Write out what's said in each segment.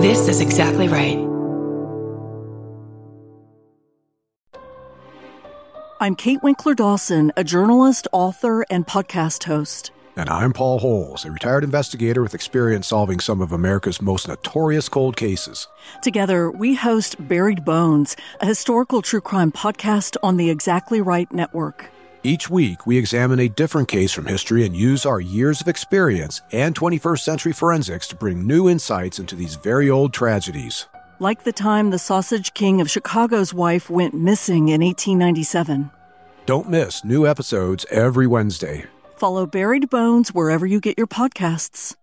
This is exactly right. I'm Kate Winkler Dawson, a journalist, author, and podcast host. And I'm Paul Holes, a retired investigator with experience solving some of America's most notorious cold cases. Together, we host Buried Bones, a historical true crime podcast on the Exactly Right Network. Each week, we examine a different case from history and use our years of experience and 21st century forensics to bring new insights into these very old tragedies. Like the time the Sausage King of Chicago's wife went missing in 1897. Don't miss new episodes every Wednesday. Follow Buried Bones wherever you get your podcasts.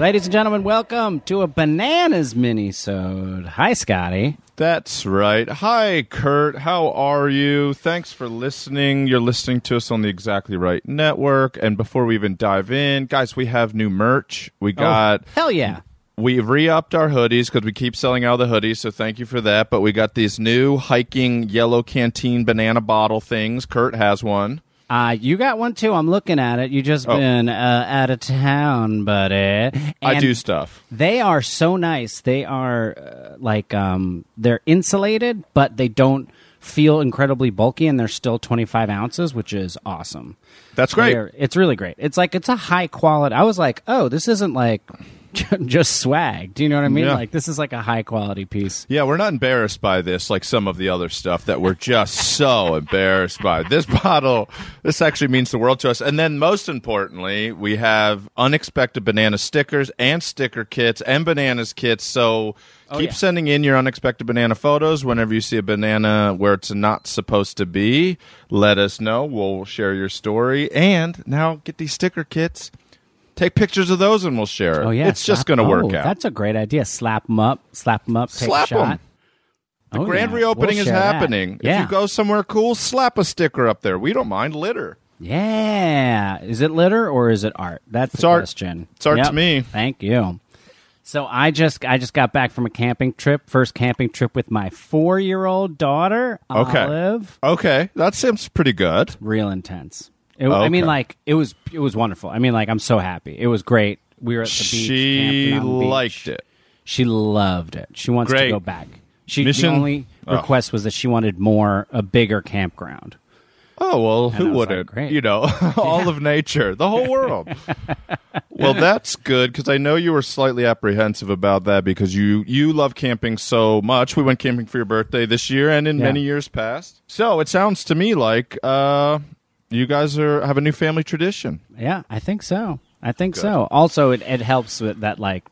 Ladies and gentlemen, welcome to a bananas mini-sode. Hi, Scotty. That's right. Hi, Kurt. How are you? Thanks for listening. You're listening to us on the Exactly Right Network. And before we even dive in, guys, we have new merch. We oh, got. Hell yeah. We've re-upped our hoodies because we keep selling out the hoodies, so thank you for that. But we got these new hiking yellow canteen banana bottle things. Kurt has one. Uh, you got one too. I'm looking at it. You just Oh. been uh, out of town, buddy. I do stuff. They are so nice. They are uh, like um, they're insulated, but they don't feel incredibly bulky, and they're still 25 ounces, which is awesome. That's great. They're- it's really great. It's like it's a high quality. I was like, oh, this isn't like just swag. Do you know what I mean? Yeah. Like this is like a high quality piece. Yeah, we're not embarrassed by this like some of the other stuff that we're just so embarrassed by. This bottle, this actually means the world to us. And then most importantly, we have unexpected banana stickers and sticker kits and bananas kits. So oh, keep yeah. sending in your unexpected banana photos whenever you see a banana where it's not supposed to be. Let us know. We'll share your story. And now get these sticker kits. Take pictures of those and we'll share it. Oh yeah, It's just going to oh, work out. That's a great idea. Slap them up, slap them up, take Slap them. The Oh, grand yeah. reopening We'll is that. happening. Yeah. If you go somewhere cool, slap a sticker up there. We don't mind litter. Yeah. Is it litter or is it art? That's It's the art. question. It's art to me. Thank you. So I just I just got back from a camping trip, first camping trip with my four year old daughter, Okay. Olive. Okay, that seems pretty good. Real intense. It, I mean, like it was it was wonderful. I mean, like I'm so happy. It was great. We were at the beach. She camping on beach. liked it. She loved it. She wants to go back. She Mission- the only Oh. request was that she wanted more a bigger campground. Oh well, I who wouldn't? great. You know, all of nature, the whole world. well, that's good because I know you were slightly apprehensive about that because you you love camping so much. We went camping for your birthday this year and in Yeah. many years past. So it sounds to me like uh, you guys are have a new family tradition. Yeah, I think so. I think so. Also, it, it helps with that, like,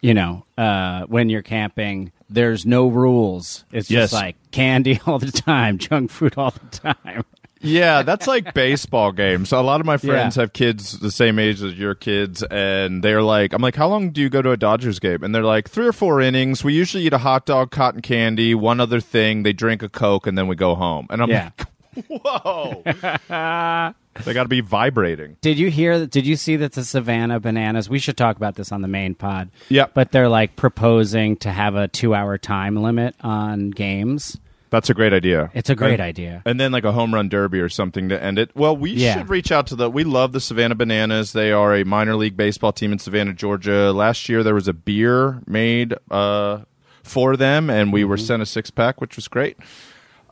you know, uh, when you're camping, there's no rules. It's Yes. just like candy all the time, junk food all the time. Yeah, that's like baseball games. A lot of my friends Yeah. have kids the same age as your kids, and they're like, I'm like, how long do you go to a Dodgers game? And they're like, three or four innings. We usually eat a hot dog, cotton candy, one other thing. They drink a Coke, and then we go home. And I'm Yeah. like, whoa. they got to be vibrating. Did you hear that? Did you see that the Savannah Bananas? We should talk about this on the main pod. Yep. But they're like proposing to have a two hour time limit on games. That's a great idea. It's a great And- idea. And then like a home run derby or something to end it. Well, we Yeah. should reach out to the. We love the Savannah Bananas. They are a minor league baseball team in Savannah, Georgia. Last year there was a beer made uh, for them, and we Mm-hmm. were sent a six pack, which was great.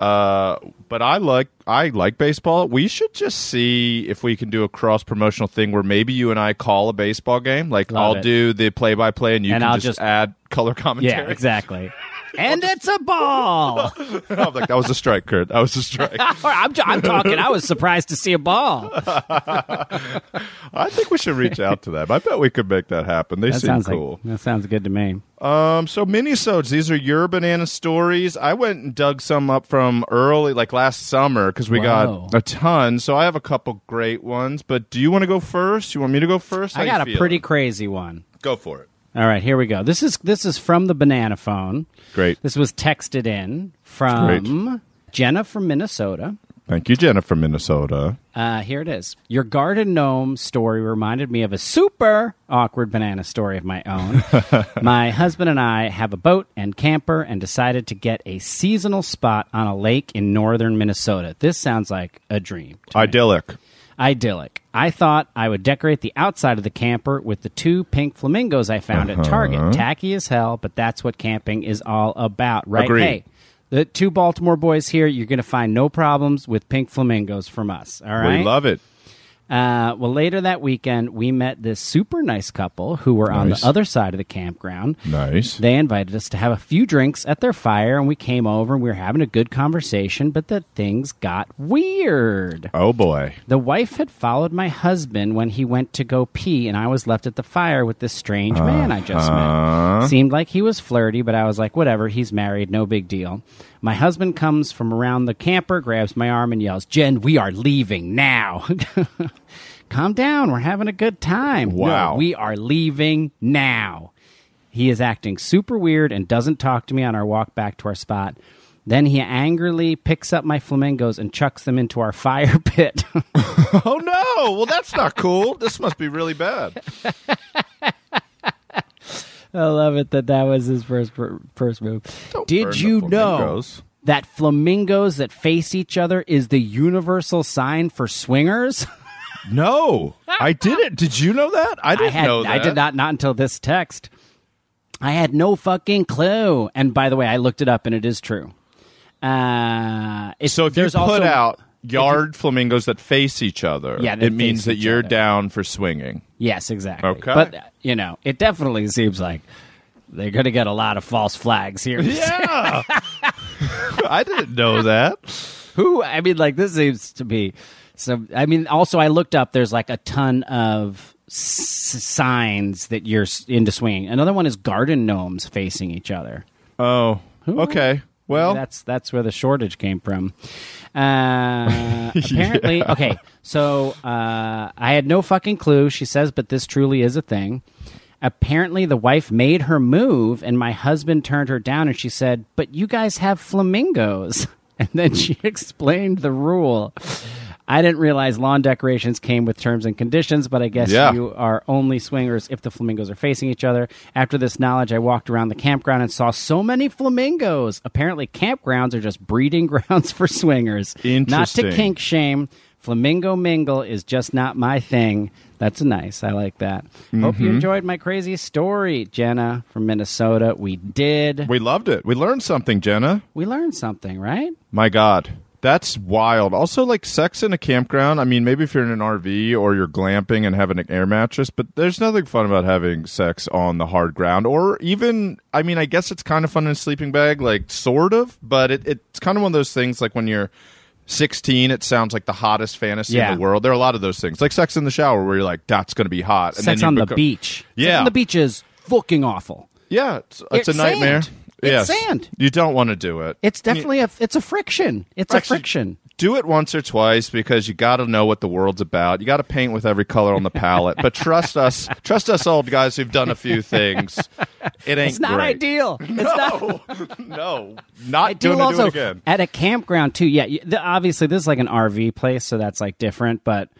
Uh, but I like I like baseball. We should just see if we can do a cross promotional thing where maybe you and I call a baseball game. Like Love I'll it. do the play by play, and you And can I'll just, just- add color commentary. Yeah, exactly. and it's a ball. I'm like that was a strike, Kurt. That was a strike. I'm, I'm talking. I was surprised to see a ball. I think we should reach out to them. I bet we could make that happen. They That seem sounds cool. like that sounds good to me. Um, so minisodes. These are your banana stories. I went and dug some up from early, like last summer, because we Whoa. got a ton. So I have a couple great ones. But do you want to go first? You want me to go first? How I got a feeling? pretty crazy one. Go for it. All right, here we go. This is this is from the banana phone. Great. This was texted in from Jenna from Minnesota. Thank you, Jenna from Minnesota. Uh, here it is. Your garden gnome story reminded me of a super awkward banana story of my own. my husband and I have a boat and camper and decided to get a seasonal spot on a lake in northern Minnesota. This sounds like a dream. Idyllic. me. Idyllic. I thought I would decorate the outside of the camper with the two pink flamingos I found at Target. Uh-huh. Tacky as hell, but that's what camping is all about, right? Agreed. Hey, the two Baltimore boys here, you're going to find no problems with pink flamingos from us, all right? We love it. Uh, well, later that weekend, we met this super nice couple who were on Nice. the other side of the campground. Nice. They invited us to have a few drinks at their fire, and we came over and we were having a good conversation, but then things got weird. oh boy. The wife had followed my husband when he went to go pee, and I was left at the fire with this strange man I just met. Seemed like he was flirty, but I was like, whatever, he's married, no big deal. My husband comes from around the camper, grabs my arm, and yells, Jen, we are leaving now. Calm down, we're having a good time. No, Wow. we are leaving now. He is acting super weird and doesn't talk to me on our walk back to our spot. Then he angrily picks up my flamingos and chucks them into our fire pit. Oh no! Well, that's not cool. This must be really bad. I love it that that was his first first move. Did burn you the know flamingos. that flamingos that face each other is the universal sign for swingers? No, I didn't. Did you know that? I I didn't had know that. I did not not until this text. I had no fucking clue. And by the way, I looked it up and it is true. Uh, it's, So if you there's put also, out yard flamingos that face each other, Yeah, it means face that each you're other. down for swinging. Yes, exactly. Okay. But, uh, you know, it definitely seems like they're going to get a lot of false flags here. Yeah, I didn't know that. Who, I mean, like, this seems to be some. I mean, also, I looked up, there's like a ton of s- signs that you're s- into swinging. Another one is garden gnomes facing each other. Oh, okay. Well, that's that's where the shortage came from. Uh, apparently, okay. So uh, I had no fucking clue. She says, but this truly is a thing. Apparently, the wife made her move, and my husband turned her down, and she said, "But you guys have flamingos." And then she explained the rule. I didn't realize lawn decorations came with terms and conditions, but I guess Yeah. you are only swingers if the flamingos are facing each other. After this knowledge, I walked around the campground and saw so many flamingos. Apparently, campgrounds are just breeding grounds for swingers. Not to kink shame. Flamingo mingle is just not my thing. That's nice. I like that. Hope Mm-hmm. you enjoyed my crazy story, Jenna from Minnesota. We did. we loved it. We learned something, Jenna. We learned something, right? My God. That's wild. Also, like sex in a campground. I mean, maybe if you're in an RV or you're glamping and having an air mattress, but there's nothing fun about having sex on the hard ground. Or even, I mean, I guess it's kind of fun in a sleeping bag, like sort of, but it, it's kind of one of those things like when you're 16, it sounds like the hottest fantasy Yeah. in the world. There are a lot of those things, like sex in the shower, where you're like, that's going to be hot. Sex then you on the beach. Sex Yeah. on the beach is fucking awful. Yeah, it's, it's, It's a nightmare. sand. It's yes. sand. You don't want to do it. It's definitely a it's a friction. It's Actually, a friction. do it once or twice because you got to know what the world's about. You got to paint with every color on the palette. but trust us, trust us old guys who've done a few things. It ain't It's not great. ideal. It's not. No, no, not I do also do it again. at a campground too. Yeah, you- the, obviously this is like an RV place, so that's like different. But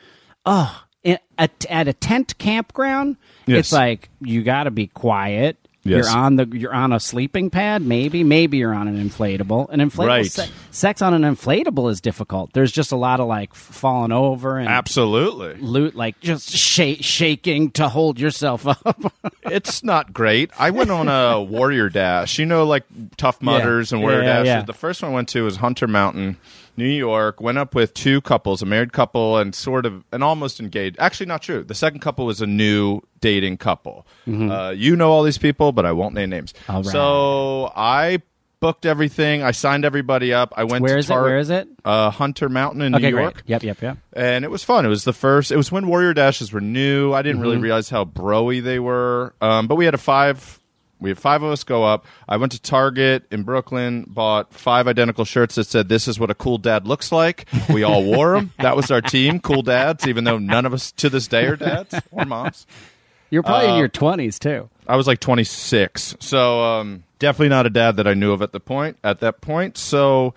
oh, in, at, at a tent campground, Yes. it's like you got to be quiet. Yes. You're on the you're on a sleeping pad. Maybe maybe you're on an inflatable. An inflatable Right. se- sex on an inflatable is difficult. There's just a lot of like falling over and Absolutely, loot like just sh- shaking to hold yourself up. it's not great. I went on a warrior dash. You know, like tough mudders and warrior Yeah, yeah, dashes. yeah. The first one I went to was Hunter Mountain. New York, went up with two couples, a married couple and sort of an almost engaged. Actually, not true. The second couple was a new dating couple. Uh, you know all these people, but I won't name names. Mm-hmm. Right. So I booked everything. I signed everybody up. I went Where to is it? Where is it? Uh, Hunter Mountain in okay, New York great. Yep, yep, yep. and it was fun. It was the first. It was when Warrior Dashes were new. I didn't Mm-hmm. really realize how broy they were. Um, but we had a five. We had five of us go up. I went to Target in Brooklyn, bought five identical shirts that said, "This is what a cool dad looks like." We all wore them. That was our team, cool dads. Even though none of us to this day are dads or moms. You're probably in Uh, your twenties too. I was like 26. So um, definitely not a dad that I knew of at the point at that point. So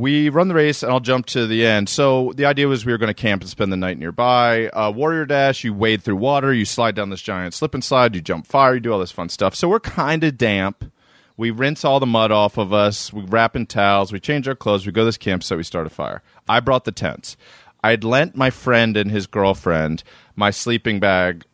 we run the race, and I'll jump to the end. So the idea was we were going to camp and spend the night nearby. Uh, Warrior Dash, you wade through water, you slide down this giant slip and slide, you jump fire, you do all this fun stuff. So we're kind of damp. We rinse all the mud off of us. We wrap in towels. We change our clothes. We go to this campsite. We start a fire. I brought the tents. I'd lent my friend and his girlfriend my sleeping bag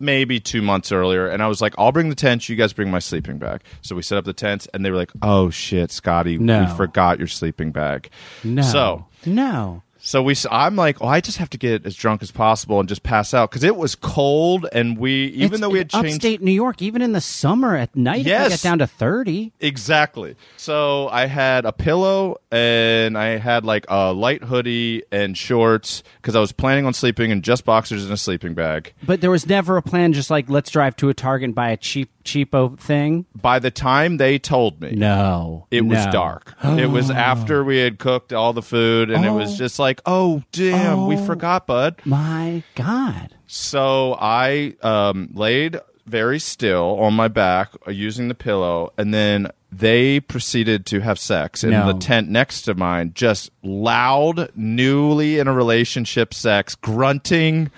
maybe two months earlier, and I was like, "I'll bring the tents. You guys bring my sleeping bag." So we set up the tents, and they were like, "Oh shit, Scotty, No. we forgot your sleeping bag." No. So no. So we, I'm like, oh, I just have to get as drunk as possible and just pass out because it was cold, and we, even It's- though we had changed, upstate New York, even in the summer at night, Yes. get down to thirty. Exactly. So I had a pillow and I had like a light hoodie and shorts because I was planning on sleeping in just boxers and a sleeping bag. But there was never a plan. Just like let's drive to a Target and buy a cheap cheapo thing. By the time they told me, No, it was dark. it was after we had cooked all the food and it was Oh. just like, oh damn, we Oh. forgot, bud. My God. So I um, laid very still on my back uh, using the pillow, and then they proceeded to have sex in No. the tent next to mine. Just loud, newly in a relationship sex, grunting.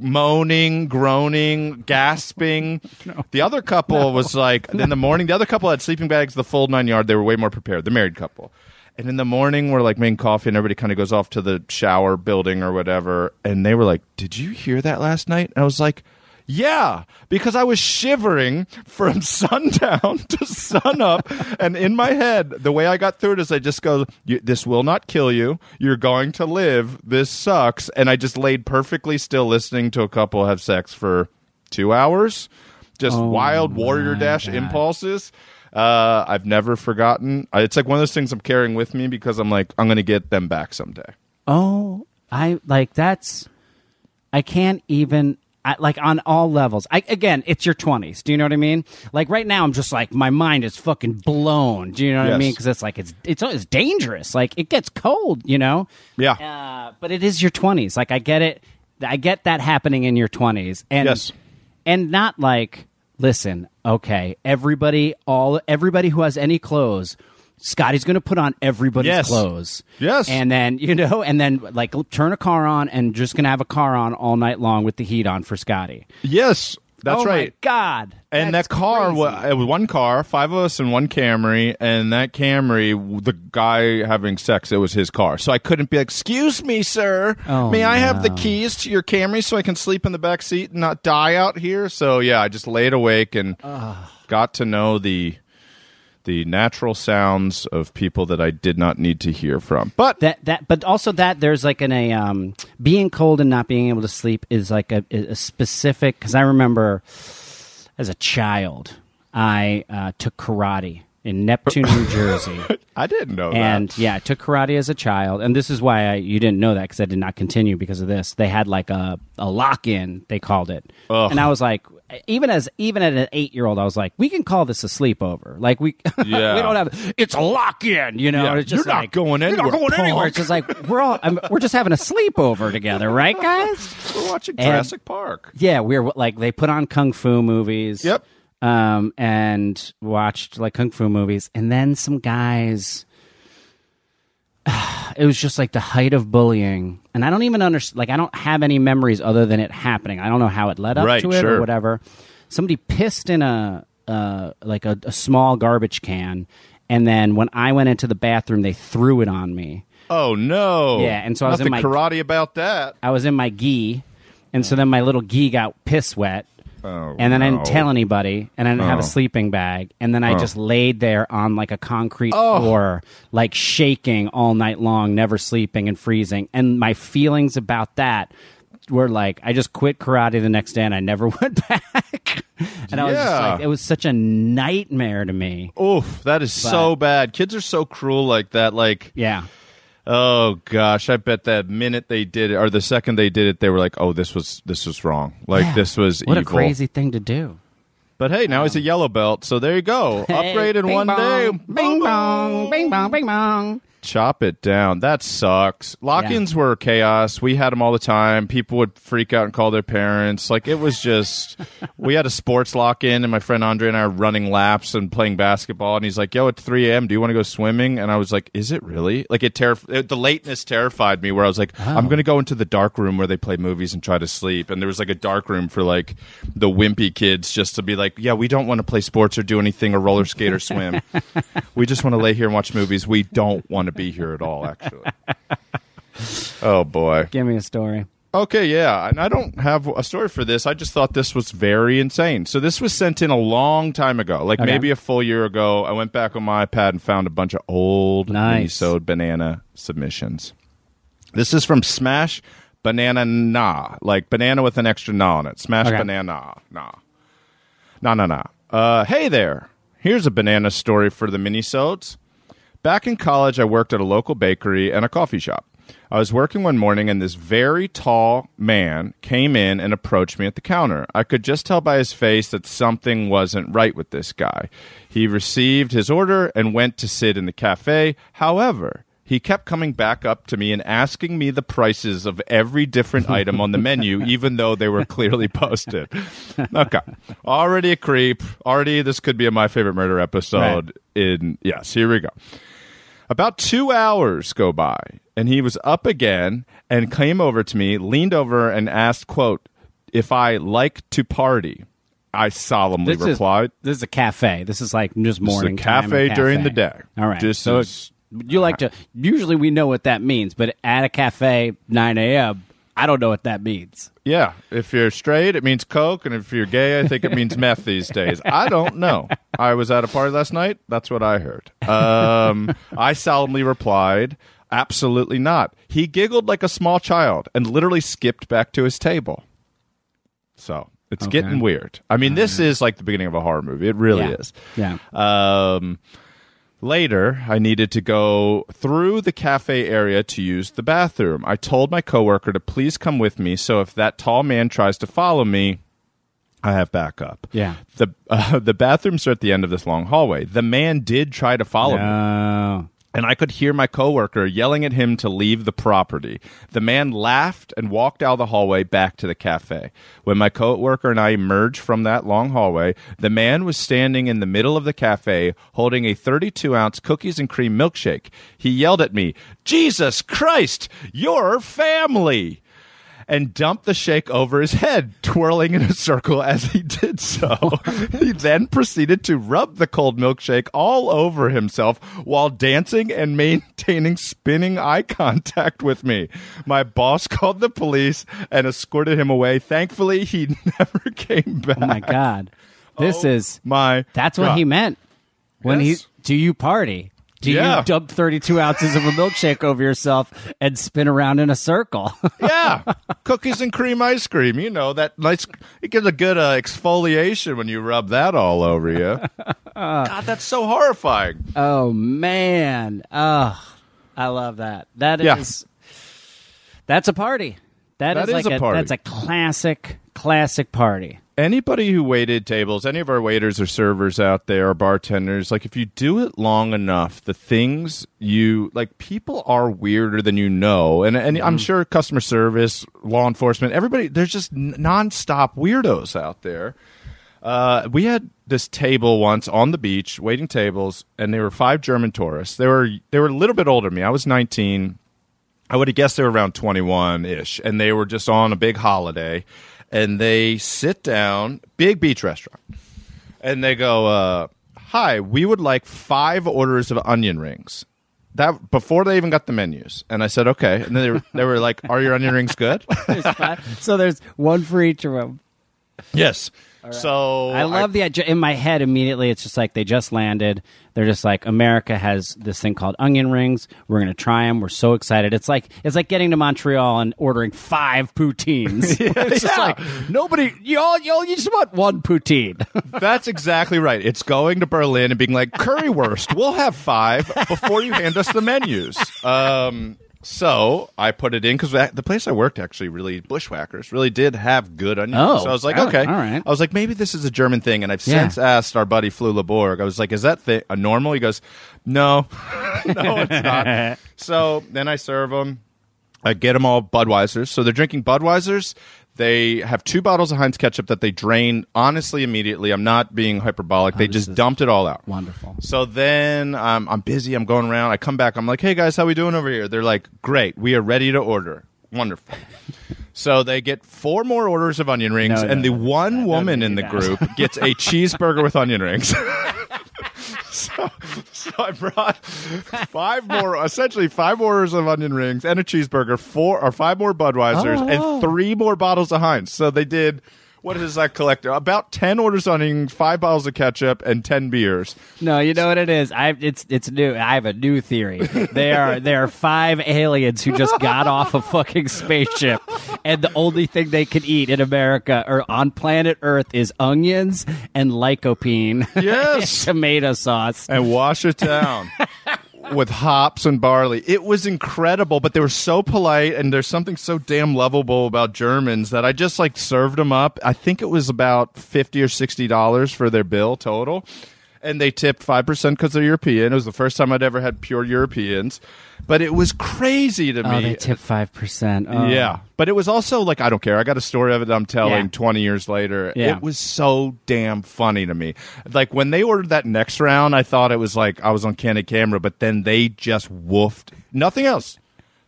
Moaning, groaning, gasping. The other couple was like, in the morning, the other couple had sleeping bags, the full nine yard. They were way more prepared. The married couple. And in the morning, we're like making coffee, and everybody kind of goes off to the shower building or whatever. And they were like, "Did you hear that last night?" And I was like, "Yeah," because I was shivering from sundown to sunup, and in my head, the way I got through it is I just go, "This will not kill you. You're going to live. This sucks." And I just laid perfectly still, listening to a couple have sex for two hours, just Oh wild warrior dash God. impulses. Uh, I've never forgotten. It's like one of those things I'm carrying with me because I'm like, I'm going to get them back someday. Oh, I like that's. I can't even. I, like on all levels. I, again, it's your twenties. Do you know what I mean? Like right now, I'm just like my mind is fucking blown. Do you know what I mean? Because it's like it's it's it's dangerous. Like it gets cold. You know. Yeah. Uh, but it is your twenties. Like I get it. I get that happening in your twenties. And Yes. and not like listen okay everybody all everybody who has any clothes scotty's going to put on everybody's Yes. clothes Yes. and then you know and then like turn a car on and just going to have a car on all night long with the heat on for scotty Yes, that's oh right. my god And that car, crazy. it was one car, five of us in one Camry, and that Camry, the guy having sex, it was his car. So I couldn't be like, "Excuse me, sir, Oh, may I have the keys to your Camry so I can sleep in the back seat and not die out here?" So yeah, I just laid awake and got to know the the natural sounds of people that I did not need to hear from. But that that but also that there's like an a um being cold and not being able to sleep is like a, a specific because i remember as a child i uh, took karate in neptune new jersey I didn't know and that. yeah i took karate as a child and this is why I, you didn't know that because i did not continue because of this they had like a, a lock-in they called it Ugh. and i was like even as even at an eight year old i was like we can call this a sleepover. Like we Yeah. we don't have it's a lock-in you know? Yeah, it's just you're not like, going you're not anywhere, going anywhere. It's just like we're all I'm, we're just having a sleepover together right guys? We're watching And- Jurassic Park. yeah we're like they put on kung fu movies. Yep. um and watched like kung fu movies. And then some guys it was just like the height of bullying and i don't even understand like i don't have any memories other than it happening i don't know how it led up Right, to it or whatever somebody pissed in a uh, like a, a small garbage can and then when i went into the bathroom they threw it on me Oh no! Yeah, and so I was in my- karate about that. I was in my gi, and so then my little gi got piss wet. Oh, and then I no. didn't tell anybody, and I didn't have Oh. a sleeping bag, and then I Oh. just laid there on like a concrete Oh. floor, like shaking all night long, never sleeping and freezing. And my feelings about that were like, I just quit karate the next day, and I never went back. and I was just Yeah. like, it was such a nightmare to me. Oof, that is so bad. Kids are so cruel like that. Like, Yeah, oh gosh, I bet that minute they did it, or the second they did it, they were like, "Oh, this was this was wrong. Like Yeah. this was what evil." a crazy thing to do. But hey, now he's a yellow belt, so there you go. Upgrade in one bong, day. Bing bong, bing bong, bing bong. Chop it down. That sucks. Lock-ins were chaos. We had them all the time. People would freak out and call their parents. Like it was just. we had a sports lock-in, and my friend Andre and I are running laps and playing basketball. And he's like, "Yo, it's 3 a.m. Do you want to go swimming?" And I was like, "Is it really?" Like it terrif- The lateness terrified me. Where I was like, "I'm oh. going to go into the dark room where they play movies and try to sleep." And there was like a dark room for like the wimpy kids, just to be like, "Yeah, we don't want to play sports or do anything or roller skate or swim. we just want to lay here and watch movies. We don't want to be here at all, actually." Oh boy. Give me a story. Okay, yeah, and I don't have a story for this. I just thought this was very insane. So this was sent in a long time ago, like Okay. maybe a full year ago. I went back on my iPad and found a bunch of old Nice. sewed banana submissions. This is from Smash Banana Nah, like banana with an extra na on it. Smash Okay. Banana Nah. Nah, nah, nah. Uh, hey there. Here's a banana story for the minisodes. Back in college, I worked at a local bakery and a coffee shop. I was working one morning, and this very tall man came in and approached me at the counter. I could just tell by his face that something wasn't right with this guy. He received his order and went to sit in the cafe. However, he kept coming back up to me and asking me the prices of every different item on the menu, even though they were clearly posted. Okay. Already a creep. Already, this could be a My Favorite Murder episode. In Yes, here we go. About two hours go by, and he was up again and came over to me, leaned over, and asked, quote, if I like to party. I solemnly This replied, is this is a cafe. This is like just This is a morning time cafe at during the day. All right. This so is- you like to. Usually we know what that means, but at a cafe, nine a.m. I don't know what that means. Yeah, if you're straight, it means coke, and if you're gay, I think it means meth these days. I don't know. I was at a party last night. That's what I heard. Um, I solemnly replied, "Absolutely not." He giggled like a small child and literally skipped back to his table. So it's Okay. getting weird. I mean, this is like the beginning of a horror movie. It really Yeah. is. Yeah. Um, later, I needed to go through the cafe area to use the bathroom. I told my coworker to please come with me, so if that tall man tries to follow me, I have backup. Yeah. The uh, the bathrooms are at the end of this long hallway. The man did try to follow me Oh. And I could hear my coworker yelling at him to leave the property. The man laughed and walked out of the hallway back to the cafe. When my coworker and I emerged from that long hallway, the man was standing in the middle of the cafe holding a 32 ounce cookies and cream milkshake. He yelled at me, Jesus Christ, your family! And dumped the shake over his head, twirling in a circle as he did so. he then proceeded to rub the cold milkshake all over himself while dancing and maintaining spinning eye contact with me. My boss called the police and escorted him away. Thankfully, he never came back. Oh my god. This Oh is my that's what he meant when Yes. he do you party. Do Yeah. you dump 32 ounces of a milkshake over yourself and spin around in a circle? yeah, cookies and cream ice cream. You know that nice. It gives a good uh, exfoliation when you rub that all over you. God, that's so horrifying. oh man. Oh, I love that. That is Yeah. That's a party. That is is like a party. That's a classic classic party. Anybody who waited tables, any of our waiters or servers out there, or bartenders, like if you do it long enough, the things you like, people are weirder than you know, and and I'm sure customer service, law enforcement, everybody, there's just n- nonstop weirdos out there. Uh, we had this table once on the beach, waiting tables, and there were five German tourists. They were they were a little bit older than me. I was 19. I would have guessed they were around 21 ish, and they were just on a big holiday, and they sit down, big beach restaurant, and they go, uh, "Hi, we would like five orders of onion rings." That before they even got the menus, and I said, "Okay," and then they were, they were like, "Are your onion rings good?" so there's one for each of them. yes. So I love the. In my head, immediately, it's just like they just landed. They're just like America has this thing called onion rings. We're gonna try them. We're so excited. It's like it's like getting to Montreal and ordering five poutines. it's just yeah. like nobody. You all, you all, you just want one poutine. That's exactly right. It's going to Berlin and being like, currywurst, we'll have five before you hand us the menus. Um, So I put it in because the place I worked actually really bushwhackers really did have good onions. Oh, so I was like, oh, okay, all right. I was like, maybe this is a German thing, and I've Yeah. since asked our buddy Flula Borg. I was like, is that thi- a normal? He goes, no, no, it's not. so then I serve them. I get them all Budweisers. So they're drinking Budweisers. They have two bottles of Heinz ketchup that they drain honestly immediately. I'm not being hyperbolic. they Oh, this just dumped it all out. Wonderful. So then um, I'm busy. I'm going around. I come back. I'm like, hey guys, how we doing over here? They're like, great. We are ready to order. Wonderful. so they get four more orders of onion rings, No, no, and the no, one woman in the group gets a cheeseburger with onion rings. so, so I brought five more, essentially five orders of onion rings and a cheeseburger, four or five more Budweisers, Oh. and three more bottles of Heinz. So they did. What is that collector? About ten orders of onion, five bottles of ketchup, and ten beers. No, you know what it is. I it's it's new. I have a new theory. They are there are five aliens who just got off a fucking spaceship, and the only thing they can eat in America or on planet Earth is onions and lycopene. Yes. tomato sauce. and wash it down with hops and barley. It was incredible, but they were so polite, and there's something so damn lovable about Germans that I just like served them up. I think it was about fifty or sixty dollars for their bill total. And they tipped five percent because they're European. It was the first time I'd ever had pure Europeans, but it was crazy to Oh, me. they tip five percent. Oh. Yeah, but it was also like I don't care. I got a story of it I'm telling Yeah. 20 years later. Yeah. It was so damn funny to me. Like when they ordered that next round, I thought it was like I was on candid camera, but then they just woofed. Nothing else.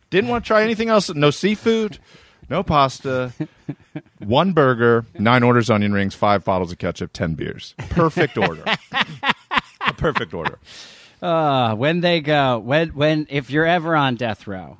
Didn't want to try anything else. No seafood, no pasta. One burger, nine orders onion rings, five bottles of ketchup, 10 beers. Perfect order. A perfect order. Uh, when they go, when when if you're ever on death row,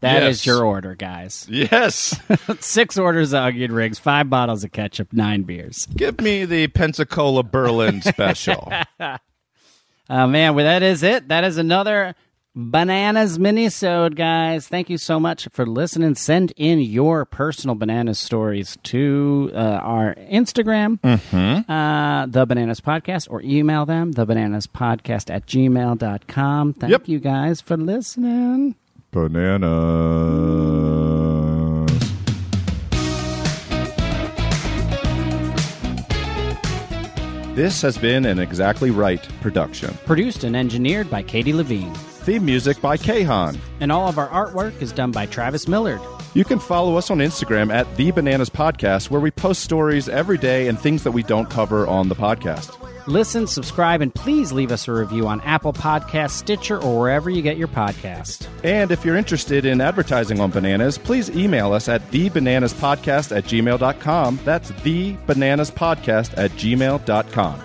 that is Yes. your order, guys. Yes. Six orders of onion rings, five bottles of ketchup, nine beers. Give me the Pensacola Berlin special. Uh, man, well, that is it. That is another bananas minisode, guys. Thank you so much for listening. Send in your personal bananas stories to uh, our Instagram, uh, the bananas podcast, or email them, the bananas podcast at gmail.com. Thank Yep. you guys for listening. Banana. This has been an Exactly Right production. Produced and engineered by Katie Levine. Theme music by Kahan. And all of our artwork is done by Travis Millard. You can follow us on Instagram at The Bananas Podcast, where we post stories every day and things that we don't cover on the podcast. Listen, subscribe, and please leave us a review on Apple Podcasts, Stitcher, or wherever you get your podcast. And if you're interested in advertising on bananas, please email us at thebananaspodcast at gmail.com. That's thebananaspodcast at gmail.com.